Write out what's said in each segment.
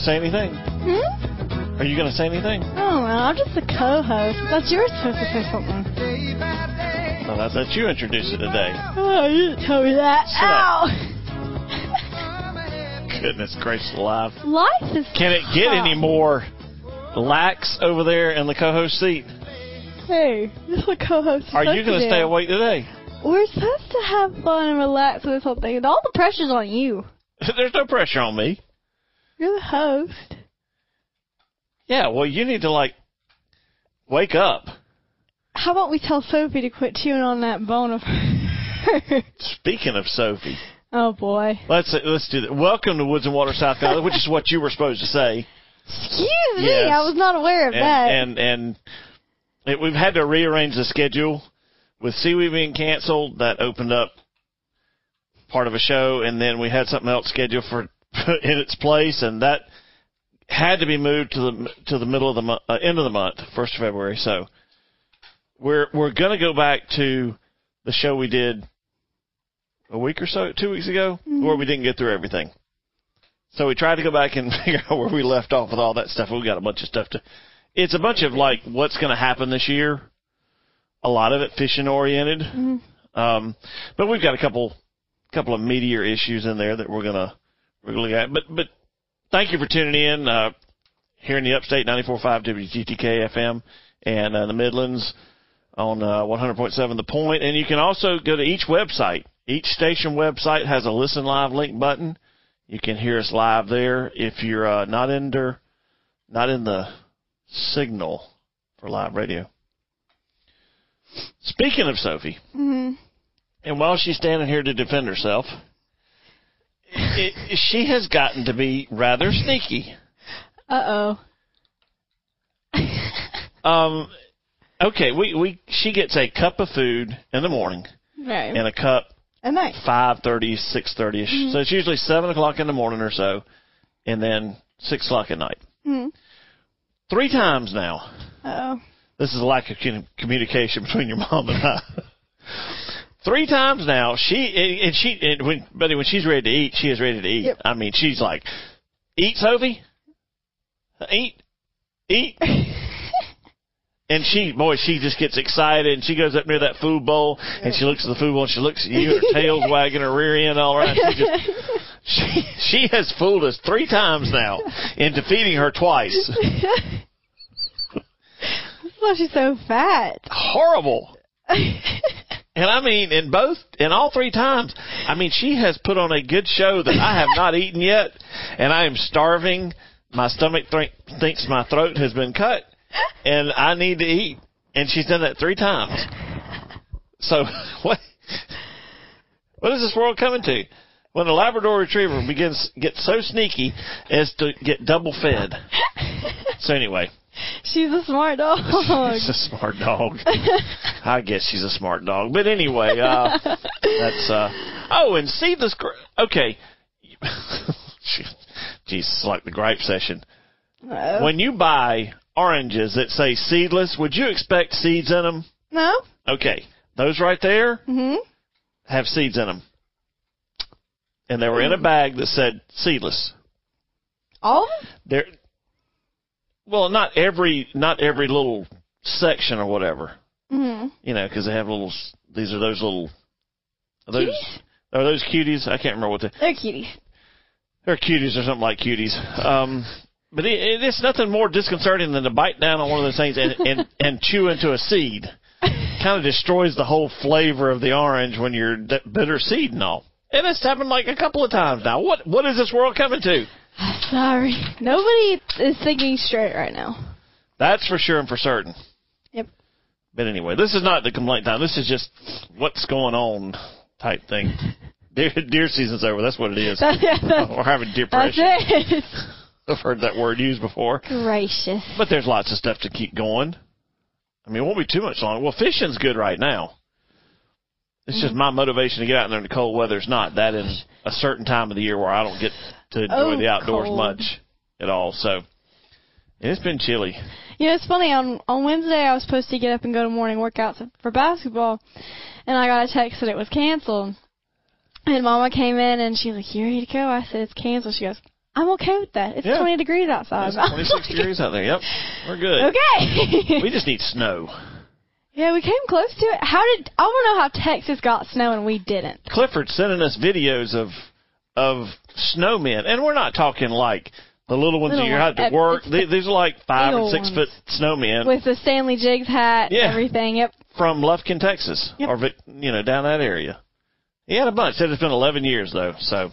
Gonna say anything? Hmm? Are you gonna say anything? Oh, well, I'm just a co-host. That's yours supposed to say something. Well, I thought you introduced it today. Oh, you didn't tell me that. Shut. Ow! Goodness gracious alive. Life is Can it get tough. any more lax over there in the co-host seat? Hey, this is what co-host Are you supposed gonna stay awake today? We're supposed to have fun and relax with this whole thing, and all the pressure's on you. There's no pressure on me. You're the host. Yeah, well, you need to like wake up. How about we tell Sophie to quit chewing on that bone of? Speaking of Sophie, oh boy. let's let's do that. Welcome to Woods and Water, South Carolina, which is what you were supposed to say. Excuse me, I was not aware of that. and and and it, we've had to rearrange the schedule with Seaweed being canceled. That opened up part of a show, and then we had something else scheduled for in its place, and that had to be moved to the to the middle of the month, uh, end of the month, first of February. So we're we're gonna go back to the show we did a week or so, two weeks ago, where we didn't get through everything. So we tried to go back and figure out where we left off with all that stuff. We've got a bunch of stuff to. It's a bunch of like what's going to happen this year. A lot of it fishing oriented, um, but we've got a couple couple of meteor issues in there that we're gonna we're gonna look at. But but thank you for tuning in uh, here in the Upstate 94.5 WGTK FM and uh, the Midlands on uh, 100.7 The Point. And you can also go to each website. Each station website has a listen live link button. You can hear us live there. If you're uh, not under, not in the signal for live radio. Speaking of Sophie, Mhm. and while she's standing here to defend herself, it, it, she has gotten to be rather sneaky. Uh oh. Um, okay, we, we she gets a cup of food in the morning right. and a cup At night. five thirty, six thirty ish. So it's usually seven o'clock in the morning or so, and then six o'clock at night. Mm. Three times now. Uh oh. This is a lack of commu- communication between your mom and I. Three times now, she and she and when Buddy when she's ready to eat, she is ready to eat. Yep. I mean, she's like, "Eat, Sophie, eat, eat." And she, boy, she just gets excited and she goes up near that food bowl and she looks at the food bowl and she looks at you, and her tail's wagging, her rear end all around. She just, she, she has fooled us three times now into feeding her twice. That's why she's so fat. Horrible. And I mean, in both, in all three times, I mean, she has put on a good show that I have not eaten yet, and I am starving. My stomach th- thinks my throat has been cut, and I need to eat. And she's done that three times. So what? What is this world coming to? When a Labrador Retriever begins gets so sneaky as to get double fed. So anyway, She's a smart dog. she's a smart dog. I guess she's a smart dog. But anyway, uh, that's uh. Oh, and seedless. Gra- okay. Jesus, like the gripe session. Uh, When you buy oranges that say seedless, would you expect seeds in them? no? Okay, those right there hmm have seeds in them, and they were in a bag that said seedless. All of them? Well, not every not every little section or whatever. hmm you know, because they have little. These are those little. Are those Cuties? are those cuties? I can't remember what they. They're cuties. They're cuties or something like cuties. Um, but it, it, it's nothing more disconcerting than to bite down on one of those things and and, and chew into a seed. Kind of destroys the whole flavor of the orange when you're that bitter seed and all. And it's happened like a couple of times now. What what is this world coming to? Sorry. Nobody is thinking straight right now. That's for sure and for certain. Yep. But anyway, this is not the complaint time. This is just what's going on type thing. Deer, deer season's over. That's what it is. That's, We're having that's depression. it. I've heard that word used before. Gracious. But there's lots of stuff to keep going. I mean, it won't be too much longer. Well, fishing's good right now. It's mm-hmm. just my motivation to get out there in the cold weather is not that in a certain time of the year where I don't get to enjoy Oh, the outdoors cold. much at all. So it's been chilly. You know, it's funny. On on Wednesday, I was supposed to get up and go to morning workouts for basketball, and I got a text that it was canceled. And Mama came in and she's like, "You ready to go?" I said, "It's canceled." She goes, "I'm okay with that. It's Yeah. 20 degrees outside." It's 26 degrees out there. Yep, we're good. Okay. We just need snow. Yeah, we came close to it. How did I want to know how Texas got snow and we didn't? Clifford's sending us videos of of snowmen, and we're not talking like the little ones Little that you have to work. The These, are like five and six foot snowmen With the Stanley Jiggs hat, Yeah. and everything. Yep. from Lufkin, Texas, Yep. or you know down that area. He had a bunch. Said it's been 11 years though, so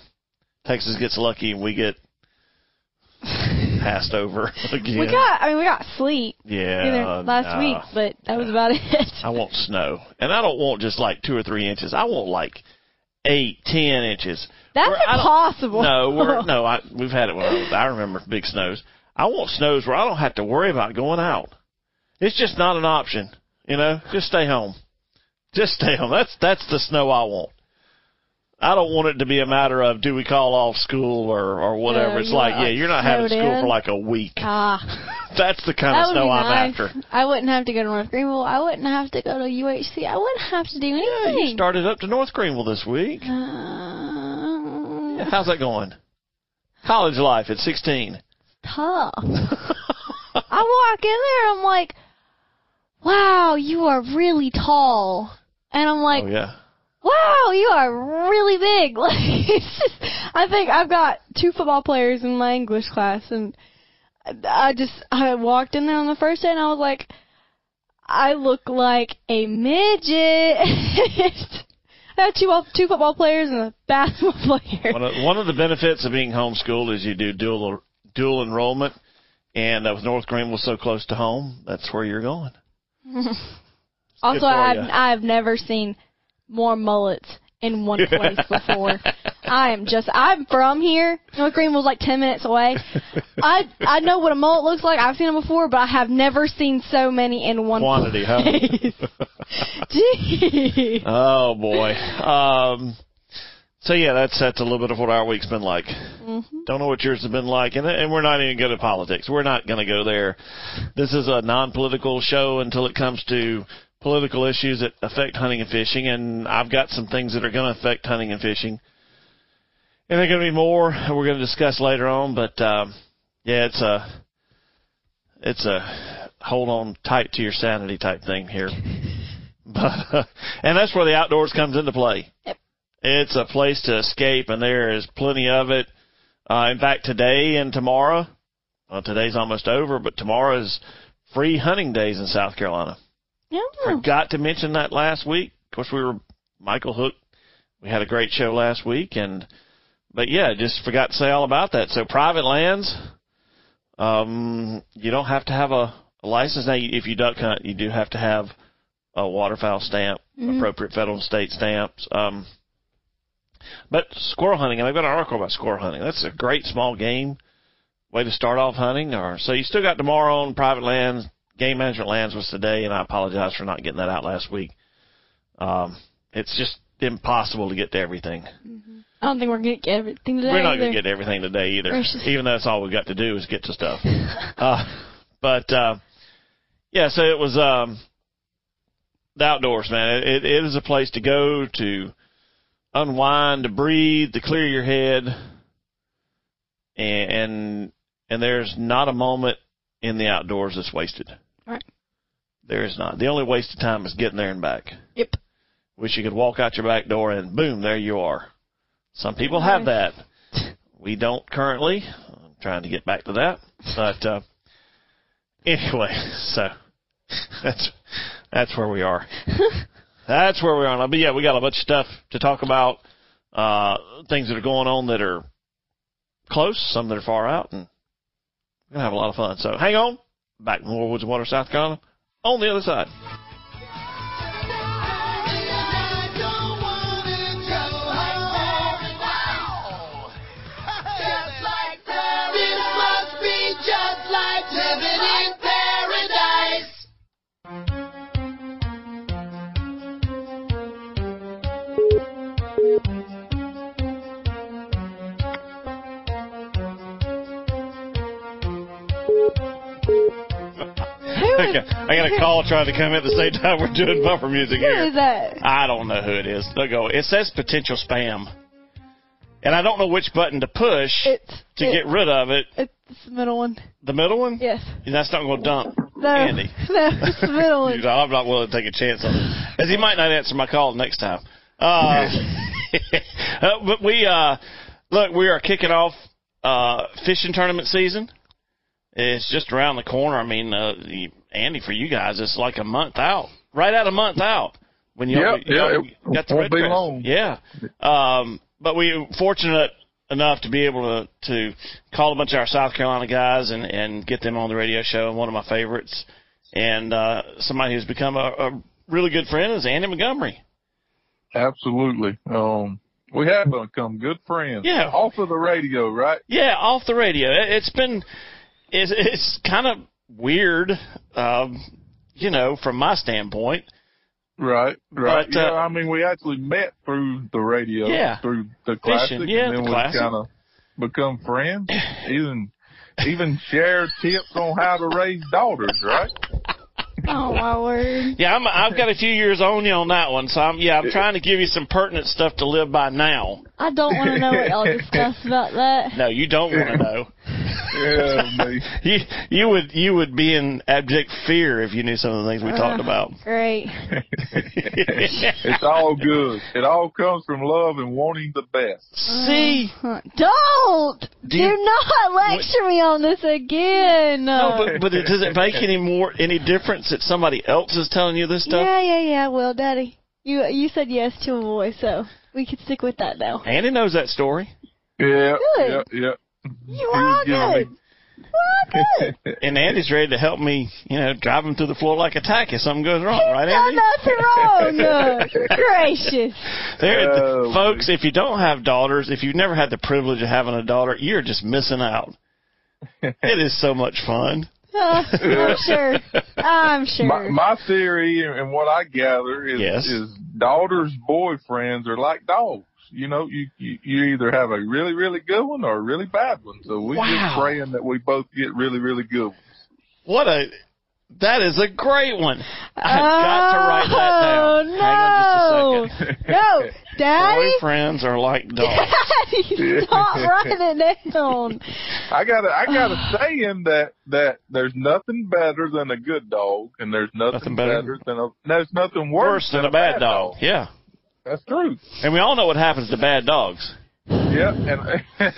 Texas gets lucky and we get passed over again. We got. I mean, we got sleet yeah last nah. week, but that was about it. I want snow, and I don't want just like two or three inches. I want like eight, ten inches. That's Where impossible. No, we're, no, I, we've had it when I, was, I remember big snows. I want snows where I don't have to worry about going out. It's just not an option, you know. Just stay home. Just stay home. That's that's the snow I want. I don't want it to be a matter of do we call off school or or whatever. No, it's like yeah, you're not having school in. for like a week. Ah, That's the kind that of snow I'm nice. after. I wouldn't have to go to North Greenville. I wouldn't have to go to UHC. I wouldn't have to do anything. Yeah, you started up to North Greenville this week. Uh, How's that going? College life at 16. tough. I walk in there, and I'm like, wow, you are really tall. And I'm like, oh yeah. Wow, you are really big. Like, it's just, I think I've got two football players in my English class, and I just I walked in there on the first day, and I was like, I look like a midget. I have two two football players and a basketball player. One of, one of the benefits of being homeschooled is you do dual dual enrollment, and uh, with North Greenville so close to home, that's where you're going. Also, I've. I've never seen more mullets in one place before. I am just I'm from here. North Greenville's like ten minutes away. I I know what a mullet looks like. I've seen them before, but I have never seen so many in one Quantity, huh? place. Gee. Oh boy. Um, so yeah, that's that's a little bit of what our week's been like. Mm-hmm. Don't know what yours has been like, and and we're not even good at politics. We're not going to go there. This is a non-political show until it comes to political issues that affect hunting and fishing, and I've got some things that are going to affect hunting and fishing. And there are going to be more we're going to discuss later on, but um, yeah, it's a it's a hold on tight to your sanity type thing here. But and that's where the outdoors comes into play. Yep. It's a place to escape, and there is plenty of it. Uh, in fact, today and tomorrow, well, today's almost over, but tomorrow is free hunting days in South Carolina. Yeah. Forgot to mention that last week. Of course, we were Michael Hook. We had a great show last week, and but yeah, just forgot to say all about that. So private lands, um, you don't have to have a, a license now. If you duck hunt, you do have to have a waterfowl stamp, Mhm. appropriate federal and state stamps. Um, but squirrel hunting, and I've got an article about squirrel hunting. That's a great small game way to start off hunting. Or so you still got tomorrow on private lands. Game management lands was today, and I apologize for not getting that out last week. Um, it's just impossible to get to everything. I don't think we're gonna get everything today. We're not going to get everything today either, Gracious. even though that's all we've got to do is get to stuff. uh, but uh, yeah, so it was um, the outdoors, man. It, it is a place to go to unwind, to breathe, to clear your head, and and, and there's not a moment in the outdoors that's wasted. Right. There is not. The only waste of time is getting there and back. Yep. Wish you could walk out your back door and boom, there you are. Some people have that. We don't currently. I'm trying to get back to that. But uh, anyway, so that's that's where we are. That's where we are. But yeah, we got a bunch of stuff to talk about. uh, things that are going on that are close, some that are far out, and we're gonna have a lot of fun. So hang on. Back in More Woods Water, South Carolina, on the other side. Okay. I got a call trying to come in at the same time we're doing bumper music Who here. is that? I don't know who it is. They'll go. It says potential spam, and I don't know which button to push It's to get rid of it. It's the middle one. The middle one. Yes. And that's not going to dump No. Andy. No, it's the middle one. I'm not willing to take a chance on it, as he might not answer my call next time. Uh, uh, but we uh, look, we are kicking off uh, fishing tournament season. It's just around the corner. I mean, uh, the- Andy, for you guys, it's like a month out, right out a month out when you Yep, yeah, it got the won't be crest. long. Yeah, um, but we were fortunate enough to be able to to call a bunch of our South Carolina guys and and get them on the radio show. And one of my favorites, and uh, somebody who's become a, a really good friend is Andy Montgomery. Absolutely. Um, we have become good friends. Yeah. Off of the radio, right? Yeah, off the radio. It- It's been it's it's kind of weird, um, you know, from my standpoint. Right. Right. But, yeah. uh, I mean, we actually met through the radio. Yeah. Through the classic. yeah, and then the we kind of become friends. even, even share tips on how to raise daughters, right? Oh my word. Yeah, I'm, I've got a few years on you on that one, so I'm yeah, I'm trying to give you some pertinent stuff to live by now. I don't want to know what y'all discussed about that. No, you don't want to know. Yeah, me. You you would you would be in abject fear if you knew some of the things we uh, talked about. Great. It's all good. It all comes from love and wanting the best. See, Huh. Don't do, you- not lecture me on this again. no, but but it, does it make any more any difference that somebody else is telling you this stuff? yeah, yeah, yeah. Well, Daddy, you you said yes to a boy, so we can stick with that now. Andy knows that story, Yeah. Good. Yeah. Yeah. You are was giving good. me- We're all good. and Andy's ready to help me, you know, drive him through the floor like a tack if something goes wrong, right, Done Andy? nothing wrong. Gracious. There, Oh, folks, if you don't have daughters, if you've never had the privilege of having a daughter, you're just missing out. It is so much fun. Uh, I'm sure. I'm sure. My, my theory and what I gather is, Yes. is daughters' boyfriends are like dogs. You know, you, you you either have a really really good one or a really bad one. So we're Wow. just praying that we both get really really good ones. What a that is a great one. I've got to write that oh, down. Oh, Hang on just a second. no, Daddy. Boyfriends are like dogs. Daddy, stop writing it down. I got a, I got a saying that that there's nothing better than a good dog, and there's nothing, Nothing better. better. than a there's nothing worse, Worse than a bad dog. Yeah. That's true. And we all know what happens to bad dogs. Yeah, and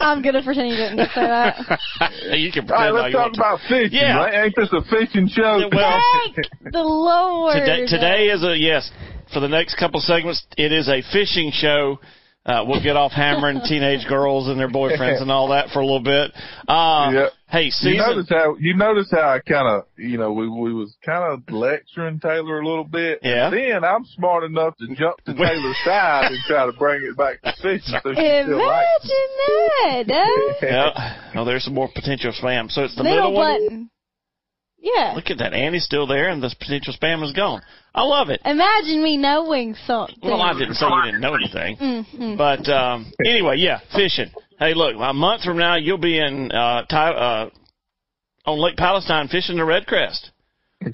I'm gonna pretend you didn't say that. you can all right, pretend let's like talk you want about fishing. Yeah. right? Ain't this a fishing show? Well- Thank the Lord. Today, today is a yes. For the next couple segments, it is a fishing show. Uh, we'll get off hammering teenage girls and their boyfriends and all that for a little bit. Uh, Yeah. Hey, You notice how you notice how I kind of you know we we was kind of lecturing Taylor a little bit. Yeah. And then I'm smart enough to jump to Taylor's side and try to bring it back to fishing. So she Imagine still likes that. Huh? yeah. Oh, there's some more potential spam. So it's the Middle middle one. button. Yeah. Look at that. Andy's still there, and this potential spam is gone. I love it. Imagine me knowing something. Well, I didn't say you didn't know anything. Mhm. But um, anyway, yeah, fishing. Hey, look, a month from now you'll be in uh, Ty- uh, on Lake Palestine fishing the REDCREST.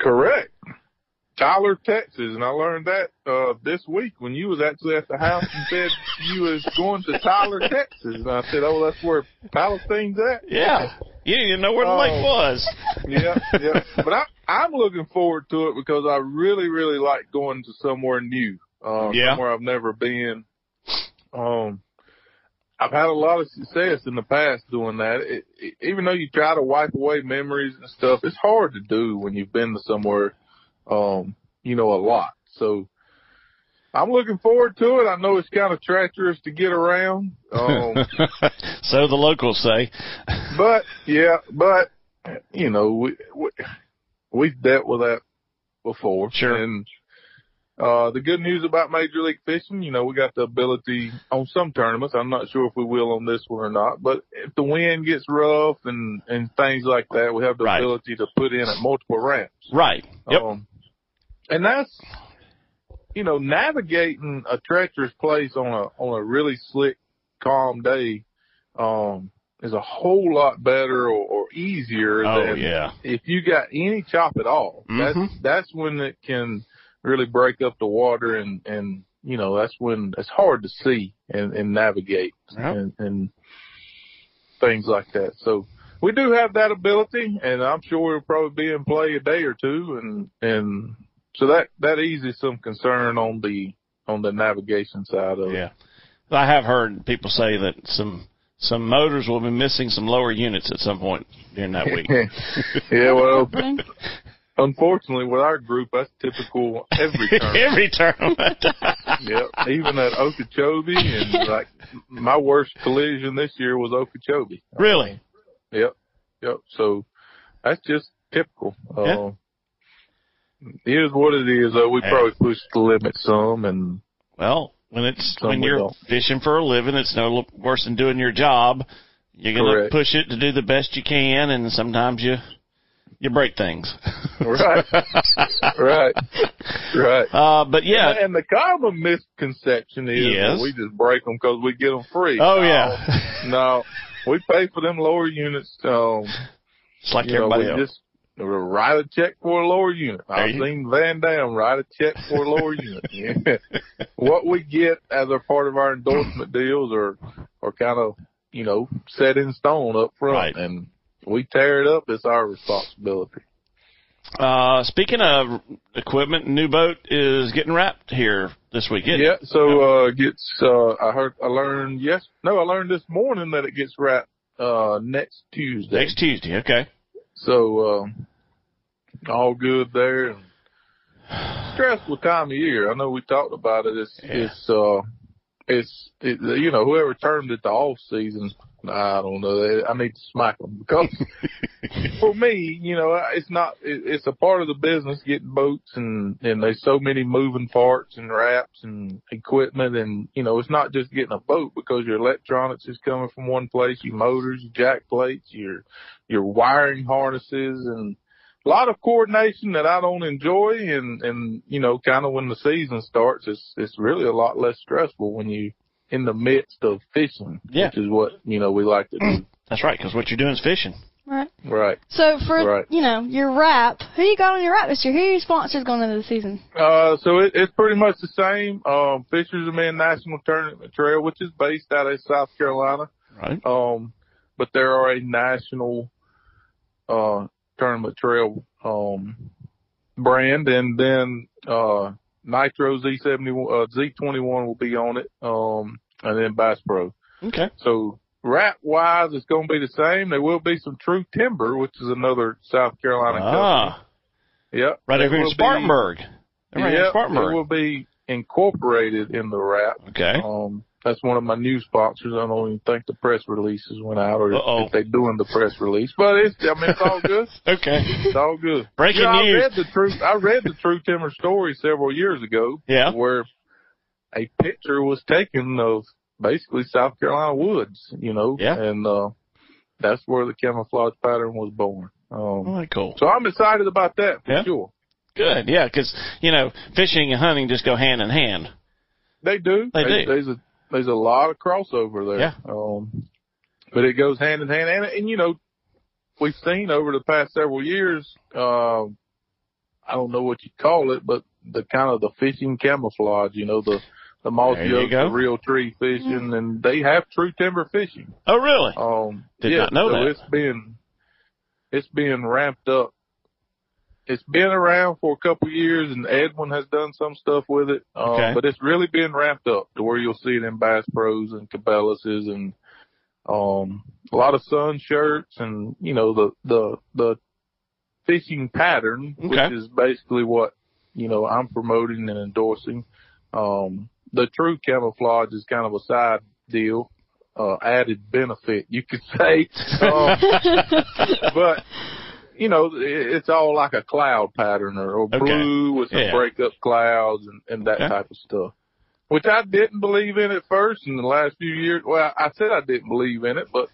Correct. Tyler, Texas, and I learned that uh this week when you was actually at the house and said you was going to Tyler, Texas, and I said, "Oh, that's where Palestine's at." Yeah, you didn't even know where the Oh. lake was. yeah, yeah. But I, I'm looking forward to it because I really, really like going to somewhere new. Um, Yeah. Somewhere I've never been. Um, I've had a lot of success in the past doing that. It, it, even though you try to wipe away memories and stuff, it's hard to do when you've been to somewhere, um, you know, a lot. So I'm looking forward to it. I know it's kind of treacherous to get around. Um, so the locals say. but yeah, but you know, we, we we've dealt with that before. Sure. And uh the good news about Major League Fishing, you know, we got the ability on some tournaments. I'm not sure if we will on this one or not, but if the wind gets rough and and things like that, we have the Right. ability to put in at multiple ramps. Right. Yep. Um, and that's, you know, navigating a treacherous place on a, on a really slick, calm day, um, is a whole lot better or, or easier oh than yeah. if you got any chop at all. Mhm. That's, that's when it can really break up the water and, and, you know, that's when it's hard to see and, and navigate Yep. and, and things like that. So, we do have that ability, and I'm sure it'll probably be in play a day or two, and and so that that eases some concern on the on the navigation side of it. Yeah. I have heard people say that some some motors will be missing some lower units at some point during that week. yeah, well, unfortunately, with our group, that's typical every term. Every tournament. yep, even at Okeechobee, and like my worst collision this year was Okeechobee. really? Yep, yep. So that's just typical. Yeah. Uh, it is what it is. Though we Yeah. probably pushed the limit some, and Well, when it's when you're don't. fishing for a living, it's no worse than doing your job. You're gonna Correct. push it to do the best you can, and sometimes you you break things. Right. right, right. Uh, but yeah. And the common misconception is Yes. we just break them because we get them free. Oh No, yeah. no, we pay for them lower units. Um, it's like know, everybody we else. just write a check for a lower unit. I've seen VanDam write a check for a lower unit. Yeah. What we get as a part of our endorsement deals are are kind of you know set in stone up front, Right. and we tear it up. It's our responsibility. Uh, speaking of equipment, new boat is getting wrapped here this weekend. Yeah, so uh gets uh I heard I learned yes no, I learned this morning that it gets wrapped uh next Tuesday. Next Tuesday. Okay. So um all good there. Stressful time of year. I know we talked about it. It's Yeah. it's uh it's it, you know whoever termed it the off season. I don't know. I need to smack them because for me, you know, it's not. It, it's a part of the business getting boats and and there's so many moving parts and wraps and equipment and you know it's not just getting a boat because your electronics is coming from one place, your motors, your jack plates, your your wiring harnesses and a lot of coordination that I don't enjoy and and you know kind of when the season starts it's it's really a lot less stressful when you in the midst of fishing Yeah. which is what you know we like to do That's right, because what you're doing is fishing. Right. right So for Right. you know your wrap, who you got on your wrap this year? Who are your sponsors going into the season? uh so it, it's pretty much the same um Fishers of Men National Tournament Trail which is based out of South Carolina Right. Um, but there are a national uh tournament trail um brand, and then uh Nitro Z seventy one uh, Z twenty one will be on it. Um, and then Bass Pro. Okay. So wrap wise, it's going to be the same. There will be some True Timber, which is another South Carolina company. Ah, Yep. right over in be- Spartanburg. They're right here in Spartanburg. It will be incorporated in the wrap. Okay. Um, that's one of my new sponsors. I don't even think the press releases went out or Uh-oh. if they're doing the press release, but it's, I mean, it's all good. Okay. It's all good. Breaking You know, news. I read the true, I read the True Timber story several years ago. Yeah. Where a picture was taken of basically South Carolina woods, you know, Yeah. and, uh, that's where the camouflage pattern was born. Um, right, cool. so I'm excited about that for Yeah. sure. Good. Yeah, because you know, fishing and hunting just go hand in hand. They do. They There- do. There's a there's a lot of crossover there. Yeah. Um, but it goes hand in hand, and and you know, we've seen over the past several years. Uh, I don't know what you call it, but the kind of the fishing camouflage. You know, the the moss There you yokes, go. the Realtree fishing, and they have true timber fishing. Oh, really? Um, Did yeah, not know so that. It's been it's being ramped up. It's been around for a couple of years, and Edwin has done some stuff with it. Um, Okay. But it's really been ramped up to where you'll see it in Bass Pros and Cabelases and um, a lot of sun shirts and you know the the the fishing pattern, Okay. which is basically what you know I'm promoting and endorsing. Um, the true camouflage is kind of a side deal, uh, added benefit, you could say. Um, but you know, it- it's all like a cloud pattern or, or Okay. blue with some Yeah. breakup clouds and, and that Okay. type of stuff. Which I didn't believe in at first in the last few years. Well, I said I didn't believe in it, but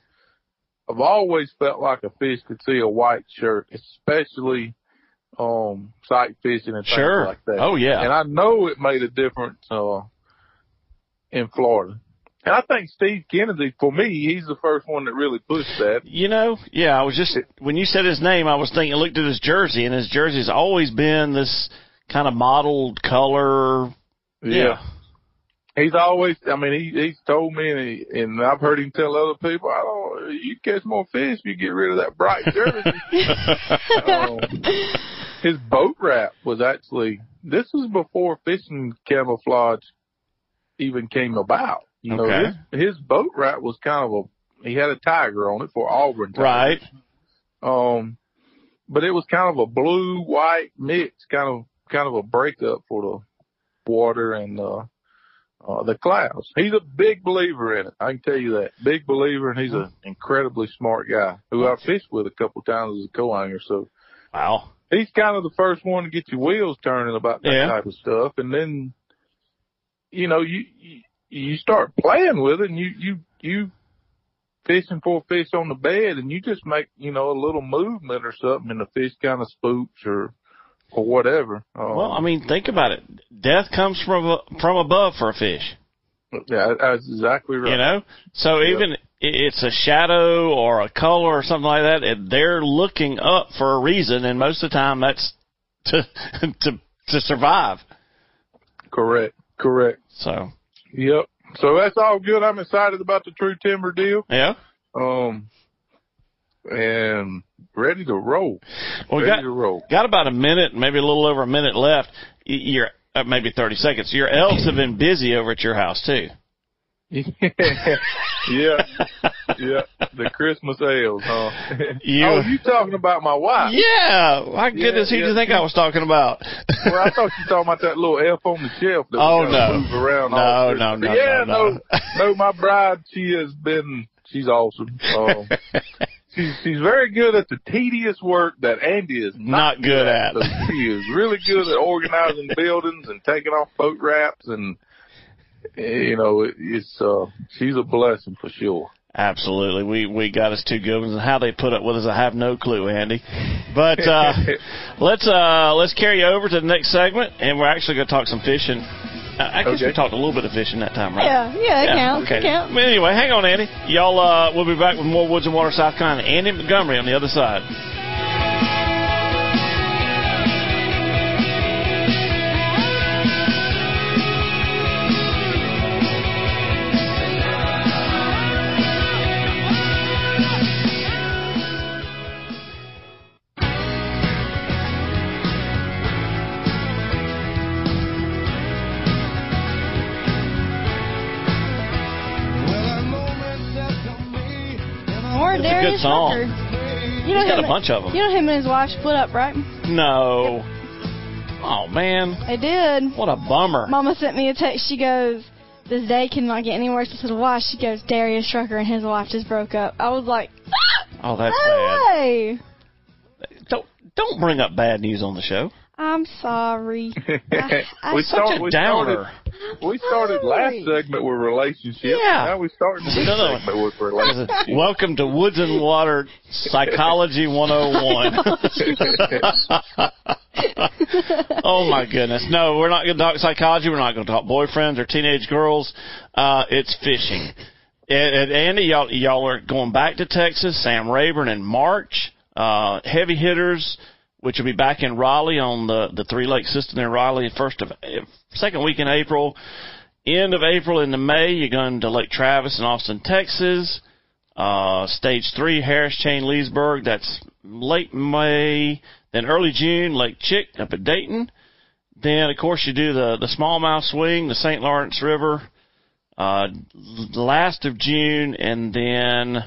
I've always felt like a fish could see a white shirt, especially um sight fishing and things Sure. like that. Oh, yeah. And I know it made a difference uh in Florida. And I think Steve Kennedy, for me, he's the first one that really pushed that. You know, yeah, I was just when you said his name, I was thinking, looked at his jersey, and his jersey's always been this kind of mottled color. Yeah. He's always, I mean, he, he's told me, and, he, and I've heard him tell other people, I don't, you catch more fish if you get rid of that bright jersey. um, his boat wrap was actually, this was before fishing camouflage even came about. You know, Okay. his, his boat wrap was kind of a, he had a tiger on it for Auburn. Tiger. Right. Um, but it was kind of a blue white mix, kind of kind of a breakup for the water and uh, uh the clouds. He's a big believer in it. I can tell you that. Big believer, and he's an incredibly smart guy who I fished with a couple times as a co-angler. So Wow. he's kind of the first one to get your wheels turning about that Yeah. type of stuff, and then you know you. you you start playing with it and you, you, you fishing for a fish on the bed and you just make, you know, a little movement or something and the fish kind of spooks or, or whatever. Um, Well, I mean, think about it. Death comes from from above for a fish. yeah, that's exactly right. You know, so even i- it's a shadow or a color or something like that, they're looking up for a reason, and most of the time that's to to to survive. Correct. Correct. So Yep. So that's all good. I'm excited about the True Timber deal. yeah, Um, and ready to roll. well, we ready got to roll. got about a minute, maybe a little over a minute left. Y- Your uh, maybe thirty seconds. Your elves have been busy over at your house too. yeah. Yeah. The Christmas ales, huh? You- oh, you talking about my wife? Yeah, my goodness, who do you think I was talking about? Well, I thought you were talking about that little elf on the shelf that Oh, no. move around. No, all no, no, Yeah, no, no. no, my bride, she has been, she's awesome. Um, she's she's very good at the tedious work that Andy is not, Not good at. So she is really good at organizing buildings and taking off boat wraps and. You know, it, it's uh, she's a blessing for sure. Absolutely. We we got us two good ones and how they put up with us I have no clue, Andy. But uh let's uh let's carry you over to the next segment and we're actually gonna talk some fishing. Uh, I guess we talked a little bit of fishing that time, right? Yeah, yeah, it counts. Okay. It counts. But anyway, hang on, Andy. Y'all uh we'll be back with more Woods and Water South Carolina. Andy Montgomery on the other side. Good song. You know He's got a bunch of them. You know him and his wife split up, right? No. Oh man, They did. what a bummer. Mama sent me a text. She goes, "This day cannot get any worse." I said, "Why?" She goes, "Darius Rucker and his wife just broke up." I was like, Oh, that's "No bad. way." Don't don't bring up bad news on the show. I'm sorry. I, I, we Such start, a we downer. started, we started last segment with relationships. Yeah. Now we starting this No, no. segment with relationships. Welcome to Woods and Water Psychology 101. oh my goodness. No, we're not going to talk psychology. We're not going to talk boyfriends or teenage girls. Uh, it's fishing. And, and Andy, y'all, y'all are going back to Texas. Sam Rayburn in March. Uh, heavy hitters, which will be back in Raleigh on the, the three lake system in Raleigh, first of, second week in April. End of April into May, you're going to Lake Travis in Austin, Texas. Uh, stage three, Harris Chain, Leesburg. That's late May. Then early June, Lake Chick up at Dayton. Then, of course, you do the, the smallmouth swing, the St. Lawrence River, uh, last of June, and then,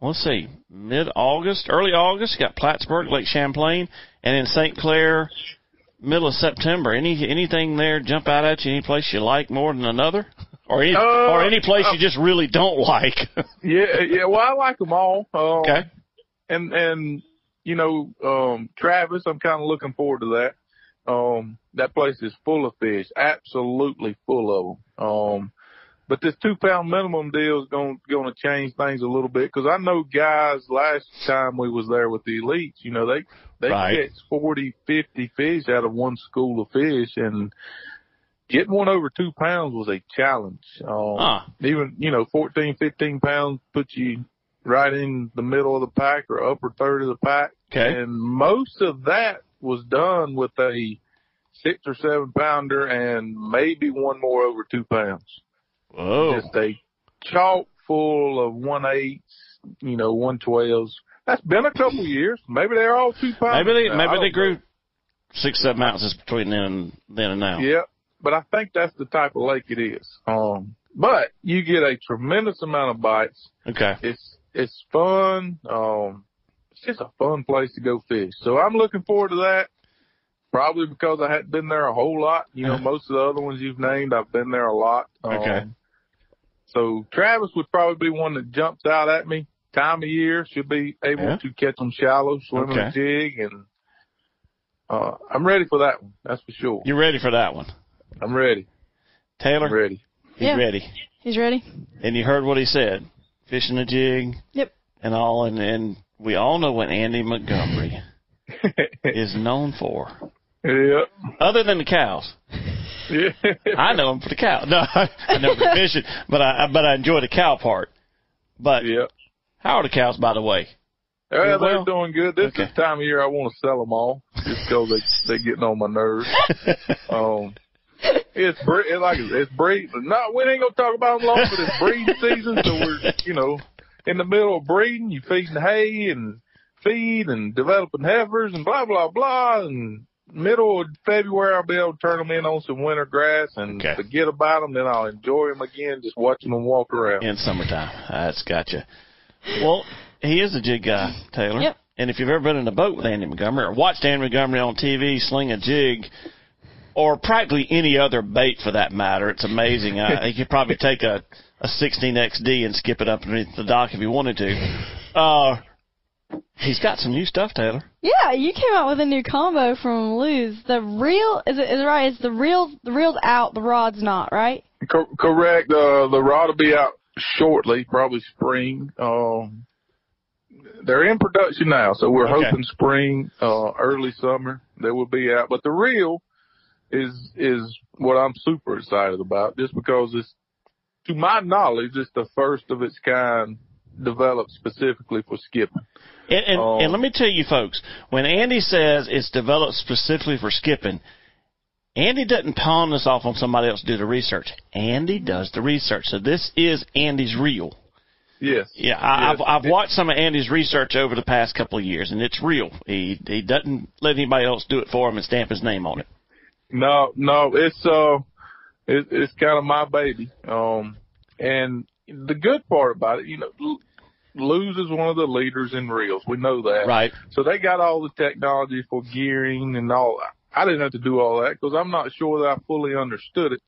let's see, mid August, early August, you got Plattsburgh, Lake Champlain, and in St. Clair, middle of September. Any anything there jump out at you? Any place you like more than another, or any Uh, or any place you just really don't like? Yeah, yeah. Well, I like them all. Um, okay. and and you know, um, Travis, I'm kind of looking forward to that. Um, that place is full of fish, absolutely full of them. Um, but this two pound minimum deal is going to, going to change things a little bit because I know guys last time we was there with the elites, you know, they they Right. catch 40, 50 fish out of one school of fish, and getting one over two pounds was a challenge. Um, Huh. even you know 14 15 pounds puts you right in the middle of the pack or upper third of the pack Okay. and most of that was done with a six or seven pounder and maybe one more over two pounds Whoa. just a chalk full of one eights you know one twelves that's been a couple years maybe they're all two pounds Maybe they now. Maybe they know. grew six seven ounces between then and then and now. Yeah, but I think that's the type of lake it is. Um, but you get a tremendous amount of bites. Okay. It's it's fun. Um, it's just a fun place to go fish. So I'm looking forward to that. Probably because I hadn't been there a whole lot. You know, most of the other ones you've named, I've been there a lot. Um, Okay. So Travis would probably be one that jumps out at me. Time of year should be able Yeah. to catch them shallow, swimming Okay. a jig, and uh, I'm ready for that one. That's for sure. You're ready for that one, I'm ready. Taylor? I'm ready. He's Yeah. ready. He's ready. And you heard what he said. Fishing a jig Yep. and all, and and we all know what Andy Montgomery is known for. yeah. Other than the cows. Yeah. I know him for the cow. No, I know for fishing, but I but I enjoy the cow part. But Yeah. how are the cows, by the way? Yeah, Well, they're doing good. This okay. is the time of year I want to sell them all, just because they they getting on my nerves. um, it's bre- it's like it's breeding. Not we ain't gonna talk about them long, but it's breeding season, so we're you know in the middle of breeding. You feeding hay and feed and developing heifers and blah blah blah. And middle of February, I'll be able to turn them in on some winter grass and Okay. forget about them. Then I'll enjoy them again, just watching them walk around. In summertime. That's gotcha. Well, he is a jig guy, Taylor. Yep. And if you've ever been in a boat with Andy Montgomery or watched Andy Montgomery on TV sling a jig, or practically any other bait for that matter, it's amazing. Uh, he could probably take a, a 16XD and skip it up underneath the dock if he wanted to. Uh, he's got some new stuff, Taylor. Yeah, you came out with a new combo from Lew's. The reel is it is it right? It's the reel the reel's out, the rod's not, right? Cor- correct. Uh, the rod will be out shortly, probably spring. Um, they're in production now, so we're Okay. hoping spring, uh, early summer they will be out. But the reel is is what I'm super excited about, just because it's, to my knowledge, it's the first of its kind developed specifically for skipping. And, and, Oh. and let me tell you, folks, when Andy says it's developed specifically for skipping, Andy doesn't pawn this off on somebody else to do the research. Andy does the research. So this is Andy's reel. Yes. Yeah, I, Yes. I've I've watched some of Andy's research over the past couple of years, and it's real. He he doesn't let anybody else do it for him and stamp his name on it. No, no, it's uh, it, it's kind of my baby. Um, and the good part about it, you know, L- Lew's is one of the leaders in reels. We know that, Right. So they got all the technology for gearing and all. I didn't have to do all that because I'm not sure that I fully understood it.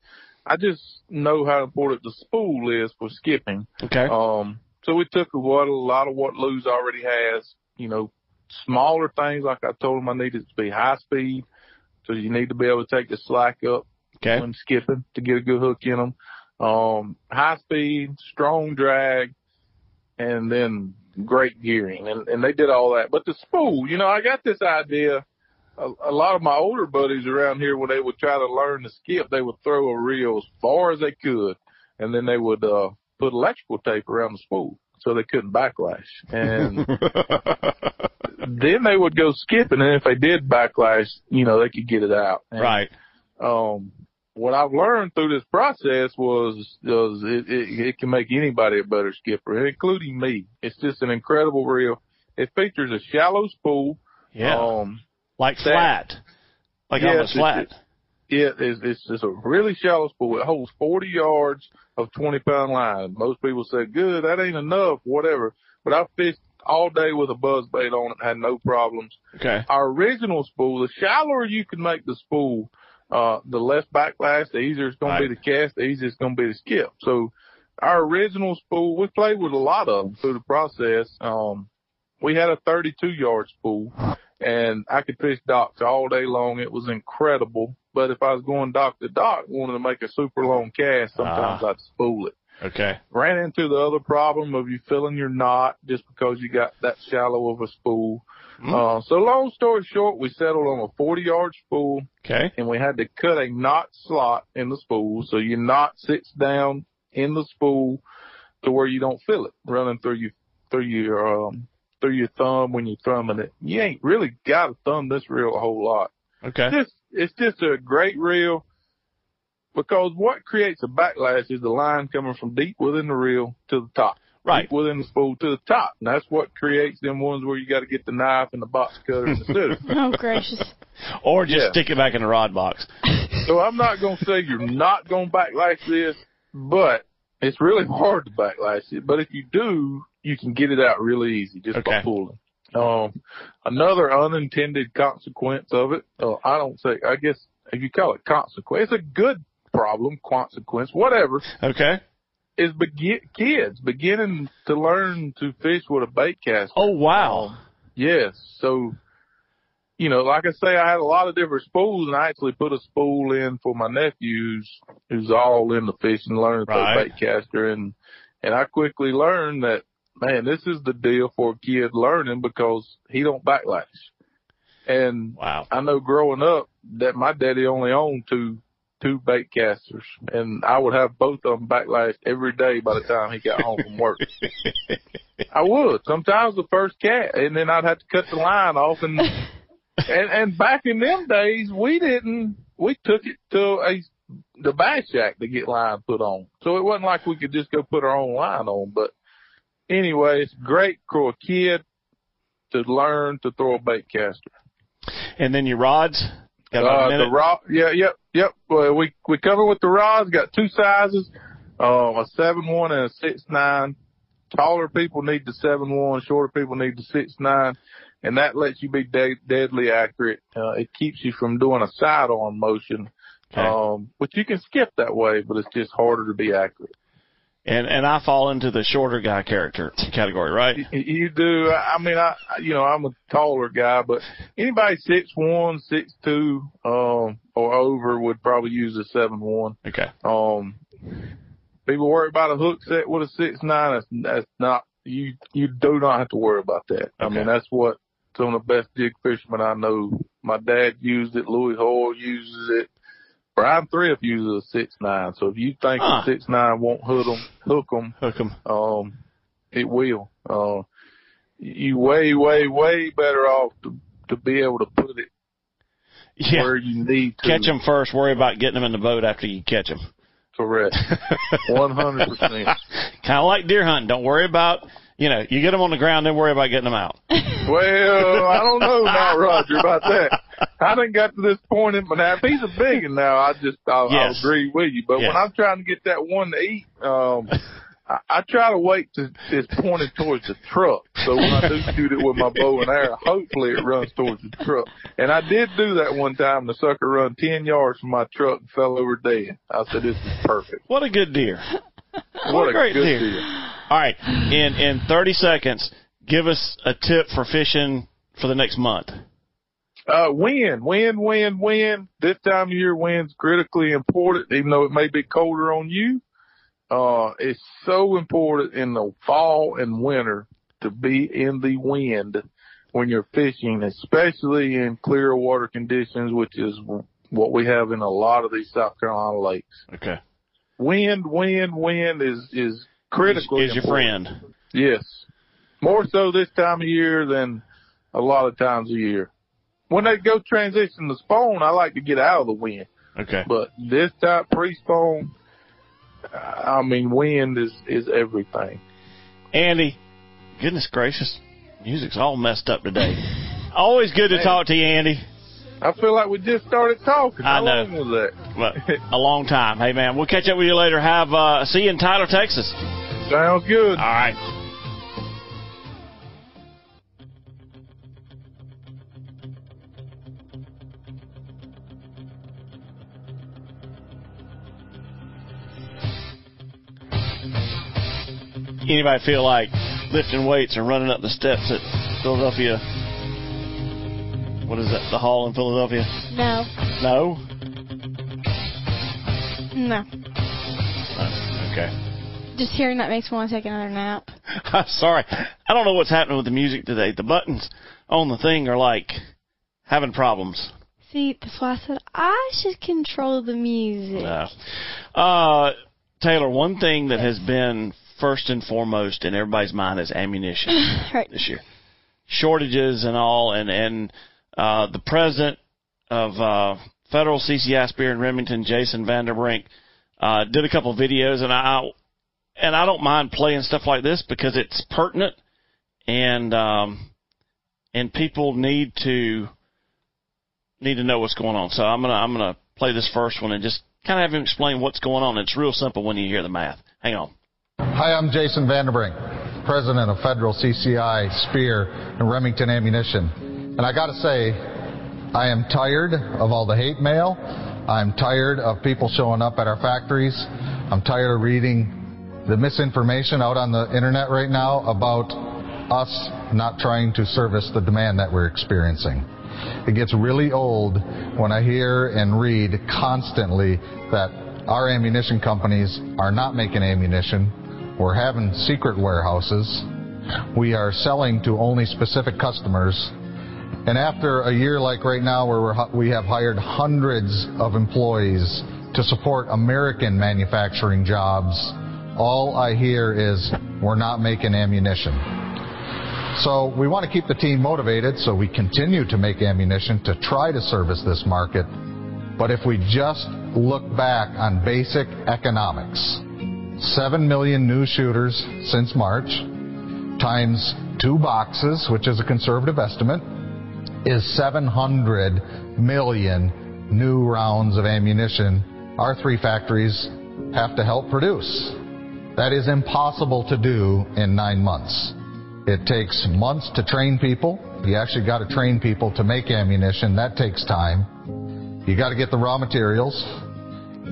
I just know how important the spool is for skipping. Okay. Um, so we took what a lot of what Lew's already has, you know, smaller things like I told him I needed to be high speed. So you need to be able to take the slack up Okay. when skipping to get a good hook in them. Um, high speed, strong drag, and then great gearing. And, and they did all that. But the spool, you know, I got this idea. A, a lot of my older buddies around here, when they would try to learn to skip, they would throw a reel as far as they could, and then they would uh, put electrical tape around the spool so they couldn't backlash. And then they would go skipping, and if they did backlash, you know, they could get it out. And, right. um, what I've learned through this process was, was it, it, it can make anybody a better skipper, including me. It's just an incredible reel. It features a shallow spool. Yeah. Um, like that- flat. Like Yes, almost flat. it- it is, it's just a really shallow spool. It holds 40 yards of 20 pound line. Most people say, good, that ain't enough, whatever. But I've fished all day with a buzz bait on it, had no problems. Okay. Our original spool, the shallower you can make the spool, uh, the less backlash, the easier it's going Right. to be to cast, the easier it's going to be to skip. So our original spool, we played with a lot of them through the process. Um, we had a 32 yard spool and I could fish docks all day long. It was incredible. But if I was going dock to dock, wanted to make a super long cast, sometimes Ah. I'd spool it Okay. ran into the other problem of you filling your knot just because you got that shallow of a spool. Mm. Uh, so long story short, we settled on a 40 yard spool Okay. and we had to cut a knot slot in the spool. So your knot sits down in the spool to where you don't feel it running through your, through your, um, through your thumb when you're thumbing it. You ain't really got to thumb this reel a whole lot Okay. just it's just a great reel because what creates a backlash is the line coming from deep within the reel to the top. Right. Deep within the spool to the top. And that's what creates them ones where you got to get the knife and the box cutter and the scissors. Oh gracious. Or just Yeah. stick it back in the rod box. so I'm not going to say you're not going to backlash this, but it's really hard to backlash it. But if you do, you can get it out really easy just by Okay. pulling. Um, another unintended consequence of it, uh, I don't say, I guess if you call it consequence, it's a good problem, consequence, whatever, Okay. Is begin, kids beginning to learn to fish with a bait cast. Oh wow. Um, yes. So, you know, like I say, I had a lot of different spools and I actually put a spool in for my nephews who's all into fishing, learning to Right. play bait caster. And, and I quickly learned that, man, this is the deal for a kid learning because he don't backlash. And Wow. I know growing up that my daddy only owned two two bait casters, and I would have both of them backlashed every day by the time he got home from work. I would sometimes the first cat, and then I'd have to cut the line off, and and and back in them days we didn't we took it to a the bass shack to get line put on, so it wasn't like we could just go put our own line on. But anyway, it's great for a kid to learn to throw a bait caster. And then your rods. Got about a Uh, the rod, yeah, yep, yep. Well, we we cover with the rods. Got two sizes, uh, a seven one and a six nine. Taller people need the seven one. Shorter people need the six nine, and that lets you be de- deadly accurate. Uh, it keeps you from doing a sidearm motion, Okay. um, which you can skip that way, but it's just harder to be accurate. And and I fall into the shorter guy character category, right? You- do. I mean, I you know I'm a taller guy, but anybody six one, six two, um, or over would probably use a seven one. Okay. Um, people worry about a hook set with a six nine. That's, that's not you. You do not have to worry about that. I mean, that's what some of the best jig fishermen I know. My dad used it. Louis Hall uses it. Bryan Thrift uses a six nine. So if you think Huh. a six nine won't hook them, hook 'em, Hook 'em. um, it will. Uh, you way, way, way better off to to be able to put it Yeah. where you need to Catch them first. Worry about getting them in the boat after you catch them. Correct. One hundred percent. kind of like deer hunting. Don't worry about, you know, you get them on the ground, then worry about getting them out. Well, I don't know now, Roger, about that. I didn't got to this point in, my life. he's a big one now, I just I'll, I'll agree with you. But Yes. when I'm trying to get that one to eat, um, I, I try to wait to it's pointed towards the truck. So when I do shoot it with my bow and arrow, hopefully it runs towards the truck. And I did do that one time. The sucker run ten yards from my truck and fell over dead. I said, "This is perfect." What a good deer. What, a great good deer. deal. All right. In in 30 seconds, give us a tip for fishing for the next month. Uh, wind, wind, wind, wind. This time of year, wind's critically important, even though it may be colder on you. Uh, it's so important in the fall and winter to be in the wind when you're fishing, especially in clear water conditions, which is what we have in a lot of these South Carolina lakes. Okay. Wind, wind, wind is, is critical. Is, is your friend. Yes. More so this time of year than a lot of times a year. When they go transition to spawn, I like to get out of the wind. Okay. But this type pre-spawn, I mean, wind is, is everything. Andy, goodness gracious, music's all messed up today. Always good to Man. talk to you, Andy. I feel like we just started talking. I How know. long was that? A long time. Hey, man, we'll catch up with you later. Have uh, see you in Tyler, Texas. Sounds good. All right. Anybody feel like lifting weights or running up the steps at Philadelphia? What is that? The hall in Philadelphia? No. No. No. Oh, okay. Just hearing that makes me want to take another nap. I'm sorry. I don't know what's happening with the music today. The buttons on the thing are like having problems. See, that's why I said I should control the music. No. Uh, Taylor, one thing that has been first and foremost in everybody's mind is ammunition right. this year. Shortages and all, and and uh, the president of uh, Federal CCI Speer in Remington, Jason Vanderbrink, uh, did a couple of videos, and I and I don't mind playing stuff like this because it's pertinent, and um, and people need to need to know what's going on. So I'm gonna I'm gonna play this first one and just kind of have him explain what's going on. It's real simple when you hear the math. Hang on. Hi, I'm Jason Vanderbrink, president of Federal CCI, Speer, and Remington Ammunition. And I got to say, I am tired of all the hate mail. I'm tired of people showing up at our factories. I'm tired of reading the misinformation out on the internet right now about us not trying to service the demand that we're experiencing. It gets really old when I hear and read constantly that our ammunition companies are not making ammunition. We're having secret warehouses. We are selling to only specific customers. And after a year like right now where we have hired hundreds of employees to support American manufacturing jobs, all I hear is we're not making ammunition. So we want to keep the team motivated so we continue to make ammunition to try to service this market. But if we just look back on basic economics, 7 million new shooters since March times two boxes, which is a conservative estimate, is 700 million new rounds of ammunition our three factories have to help produce. That is impossible to do in nine months. It takes months to train people. You actually got to train people to make ammunition. That takes time. You got to get the raw materials.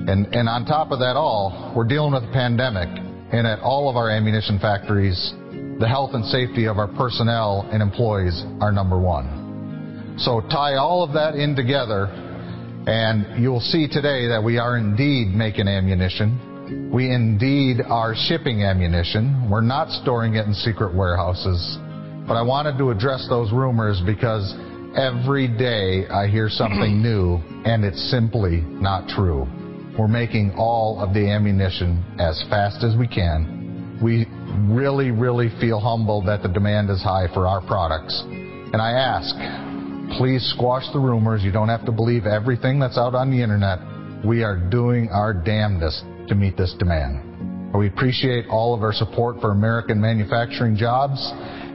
And, and on top of that all, we're dealing with a pandemic. And at all of our ammunition factories, the health and safety of our personnel and employees are number one. So tie all of that in together, and you'll see today that we are indeed making ammunition. We indeed are shipping ammunition. We're not storing it in secret warehouses. But I wanted to address those rumors because every day I hear something new and it's simply not true. We're making all of the ammunition as fast as we can. We really, really feel humbled that the demand is high for our products. And I ask, please squash the rumors. You don't have to believe everything that's out on the internet. We are doing our damnedest to meet this demand. We appreciate all of our support for American manufacturing jobs,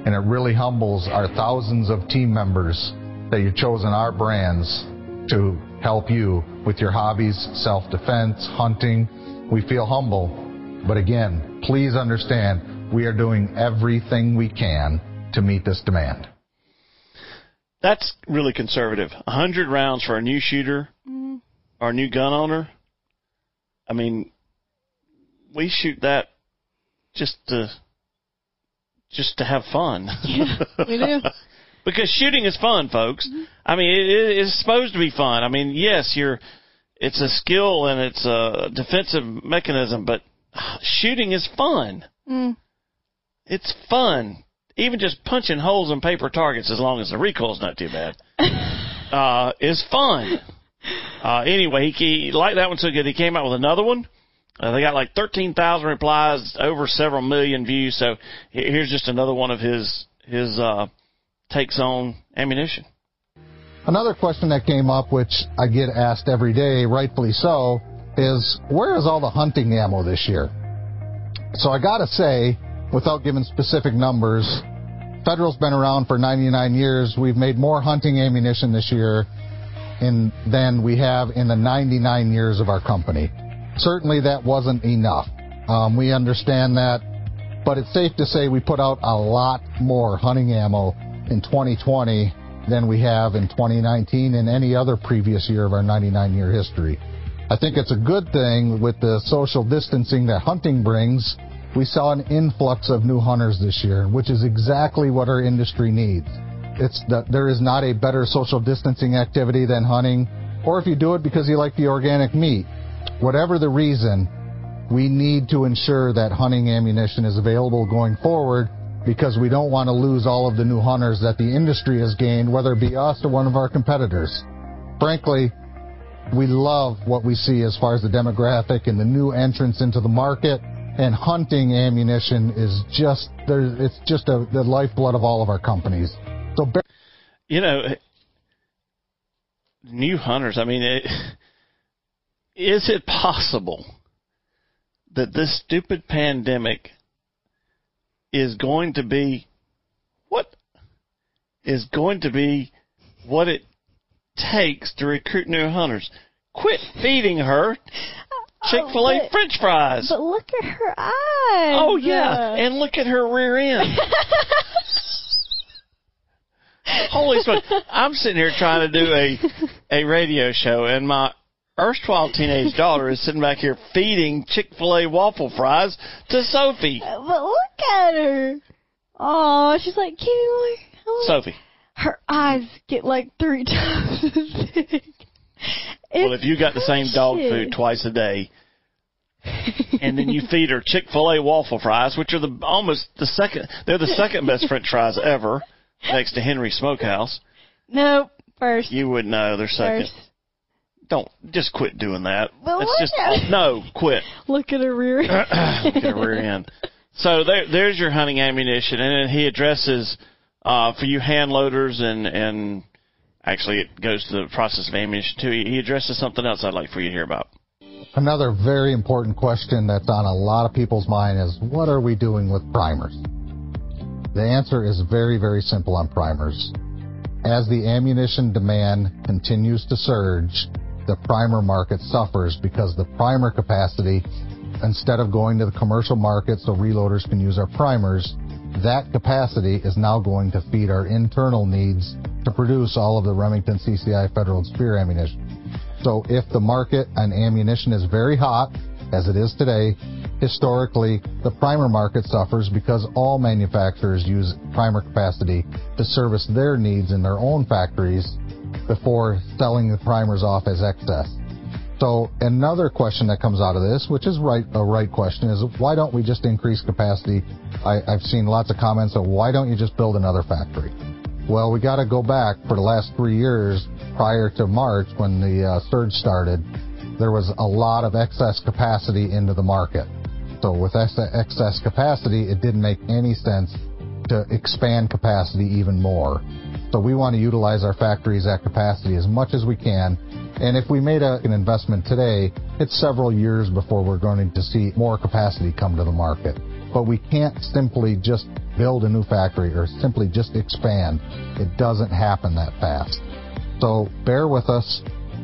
and it really humbles our thousands of team members that you've chosen our brands to help you with your hobbies, self-defense, hunting. We feel humble, but again, please understand we are doing everything we can to meet this demand. That's really conservative. 100 rounds for a new shooter mm. or new gun owner. I mean, we shoot that just to just to have fun. Yeah, we do. because shooting is fun, folks. Mm-hmm. I mean, it, it's supposed to be fun. I mean, yes, you're. It's a skill and it's a defensive mechanism, but shooting is fun. Mm. It's fun. Even just punching holes in paper targets, as long as the recoil's not too bad, uh, is fun. Uh, anyway, he, he liked that one so good. He came out with another one uh, they got like 13,000 replies, over several million views. So here's just another one of his his uh, takes on ammunition. Another question that came up, which I get asked every day, rightfully so, is where is all the hunting ammo this year? So I got to say, without giving specific numbers, Federal's been around for 99 years. We've made more hunting ammunition this year in, than we have in the 99 years of our company. Certainly that wasn't enough. Um, we understand that, but it's safe to say we put out a lot more hunting ammo in 2020 than we have in 2019 and any other previous year of our 99 year history. I think it's a good thing with the social distancing that hunting brings we saw an influx of new hunters this year, which is exactly what our industry needs. It's that there is not a better social distancing activity than hunting, or if you do it because you like the organic meat. Whatever the reason, we need to ensure that hunting ammunition is available going forward because we don't want to lose all of the new hunters that the industry has gained, whether it be us or one of our competitors. Frankly, we love what we see as far as the demographic and the new entrants into the market. And hunting ammunition is just the lifeblood of all of our companies. You know, new hunters. I mean, is it possible that this stupid pandemic is going to be what is going to be what it takes to recruit new hunters? Quit feeding her Chick Fil A Oh, French fries. But look at her eyes. Oh yeah, and look at her rear end. Holy smokes! I'm sitting here trying to do a a radio show, and my erstwhile teenage daughter is sitting back here feeding Chick Fil A waffle fries to Sophie. Uh, but look at her. Oh, she's like, give me more. Sophie. Her eyes get like three times as big. Well, if you got the same dog food twice a day, and then you feed her Chick Fil A waffle fries, which are the almost the second, they're the second best French fries ever, next to Henry Smokehouse. Nope. First. You would know they're second. first. Don't just quit doing that. But It's just at- no, quit. Look at her rear. Get a rear end. So there, there's your hunting ammunition, and then he addresses uh, for you hand loaders and and actually it goes to the process of ammunition too. He, he addresses something else I'd like for you to hear about. Another very important question that's on a lot of people's mind is what are we doing with primers? The answer is very, very simple on primers. As the ammunition demand continues to surge, the primer market suffers because the primer capacity, instead of going to the commercial market so reloaders can use our primers, that capacity is now going to feed our internal needs to produce all of the Remington CCI Federal Speer ammunition. So if the market on ammunition is very hot, as it is today, historically, the primer market suffers because all manufacturers use primer capacity to service their needs in their own factories before selling the primers off as excess. So another question that comes out of this, which is right a right question, is why don't we just increase capacity? I, I've seen lots of comments of why don't you just build another factory? Well, we got to go back for the last three years prior to March when the uh, surge started. There was a lot of excess capacity into the market. So with ex- excess capacity, it didn't make any sense to expand capacity even more. So we want to utilize our factories at capacity as much as we can. And if we made a, an investment today, it's several years before we're going to see more capacity come to the market. But we can't simply just build a new factory or simply just expand. It doesn't happen that fast. So bear with us.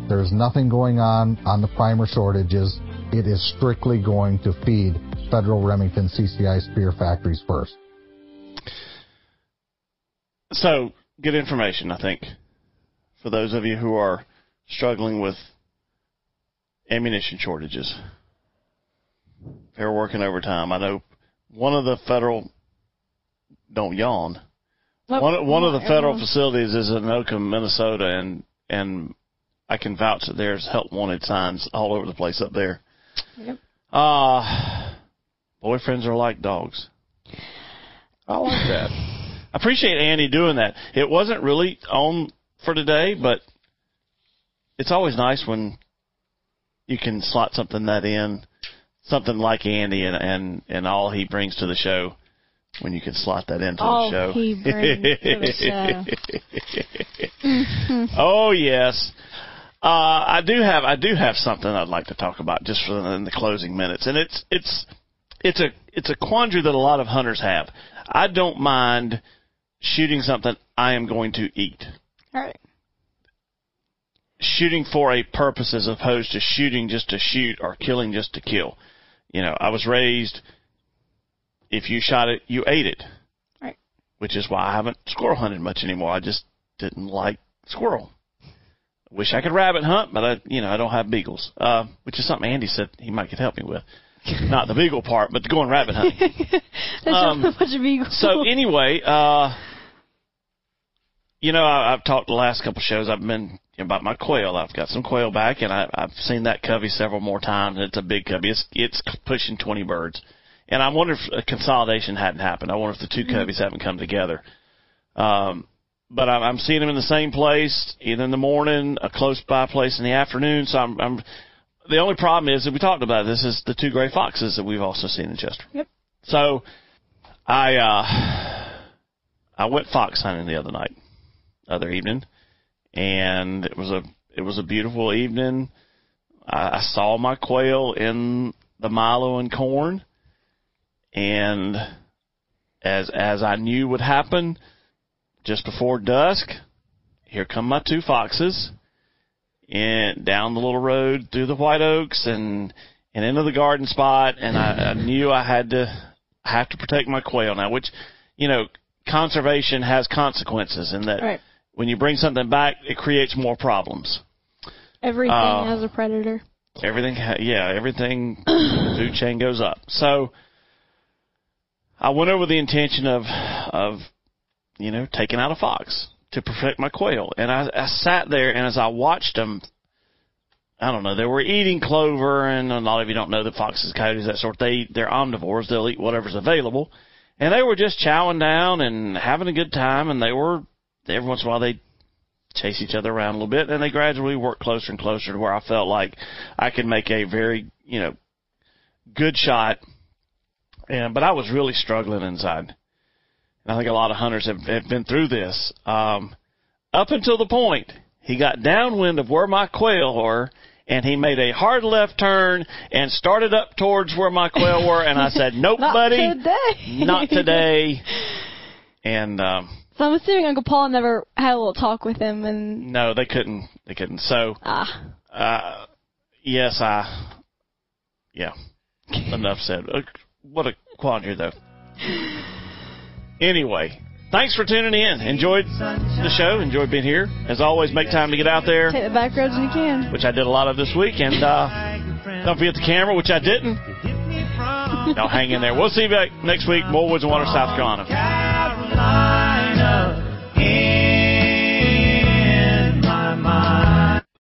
There's nothing going on on the primer shortages. It is strictly going to feed Federal Remington CCI Speer factories first. So good information, I think, for those of you who are struggling with ammunition shortages. They're working overtime. I know one of the federal don't yawn. One one of the federal facilities is in Anoka, Minnesota, and and I can vouch that there's help wanted signs all over the place up there. Yep. Uh boyfriends are like dogs. I like that. I appreciate Andy doing that. It wasn't really on for today, but it's always nice when you can slot something that in, something like Andy and and and all he brings to the show. When you can slot that into All the show. he brings to the oh yes. Uh, I do have I do have something I'd like to talk about just for the, in the closing minutes, and it's it's it's a it's a quandary that a lot of hunters have. I don't mind shooting something I am going to eat. All right. Shooting for a purpose as opposed to shooting just to shoot or killing just to kill. You know, I was raised if you shot it, you ate it. Right. Which is why I haven't squirrel hunted much anymore. I just didn't like squirrel. Wish I could rabbit hunt, but I, you know, I don't have beagles. Uh, which is something Andy said he might could help me with. not the beagle part, but the going rabbit hunting. That's Um, a bunch of eagles. so anyway, uh, you know, I, I've talked the last couple shows. I've been about my quail. I've got some quail back, and I, I've seen that covey several more times. It's a big covey. It's it's pushing twenty birds, and I wonder if a consolidation hadn't happened. I wonder if the two coveys haven't come together. Um, but I'm, I'm seeing them in the same place, either in the morning, a close by place in the afternoon. So I'm, I'm the only problem is that we talked about this is the two gray foxes that we've also seen in Chester. Yep. So I uh I went fox hunting the other night, other evening, and it was a it was a beautiful evening. I, I saw my quail in the milo and corn, and as as I knew would happen, just before dusk, here come my two foxes, and down the little road through the white oaks and and into the garden spot, and I, I knew I had to I have to protect my quail now, which you know conservation has consequences in that Right. When you bring something back, it creates more problems. Everything uh, has a predator. Everything, yeah, everything, the food chain goes up. So I went over the intention of, of, you know, taking out a fox to protect my quail. And I, I sat there and as I watched them, I don't know, they were eating clover and a lot of you don't know that foxes, coyotes, that sort. They, they're omnivores. They'll eat whatever's available. And they were just chowing down and having a good time and they were, every once in a while they chase each other around a little bit, and they gradually work closer and closer to where I felt like I could make a very, you know, good shot. And but I was really struggling inside. And I think a lot of hunters have, have been through this. Um, up until the point he got downwind of where my quail were, and he made a hard left turn and started up towards where my quail were, and I said, "Nope, Not buddy, today. not today." And um, So I'm assuming Uncle Paul never had a little talk with him, and no, they couldn't. They couldn't. So ah, Uh, yes, I. Yeah. Enough said. Uh, What a quandary, though. Anyway, thanks for tuning in. Enjoyed the show. Enjoyed being here. As always, make time to get out there, take the back roads when you can. which I did a lot of this week. And uh, don't forget the camera, which I didn't. Y'all hang in there. We'll see you back next week. More Woods and Water, South. Carolina.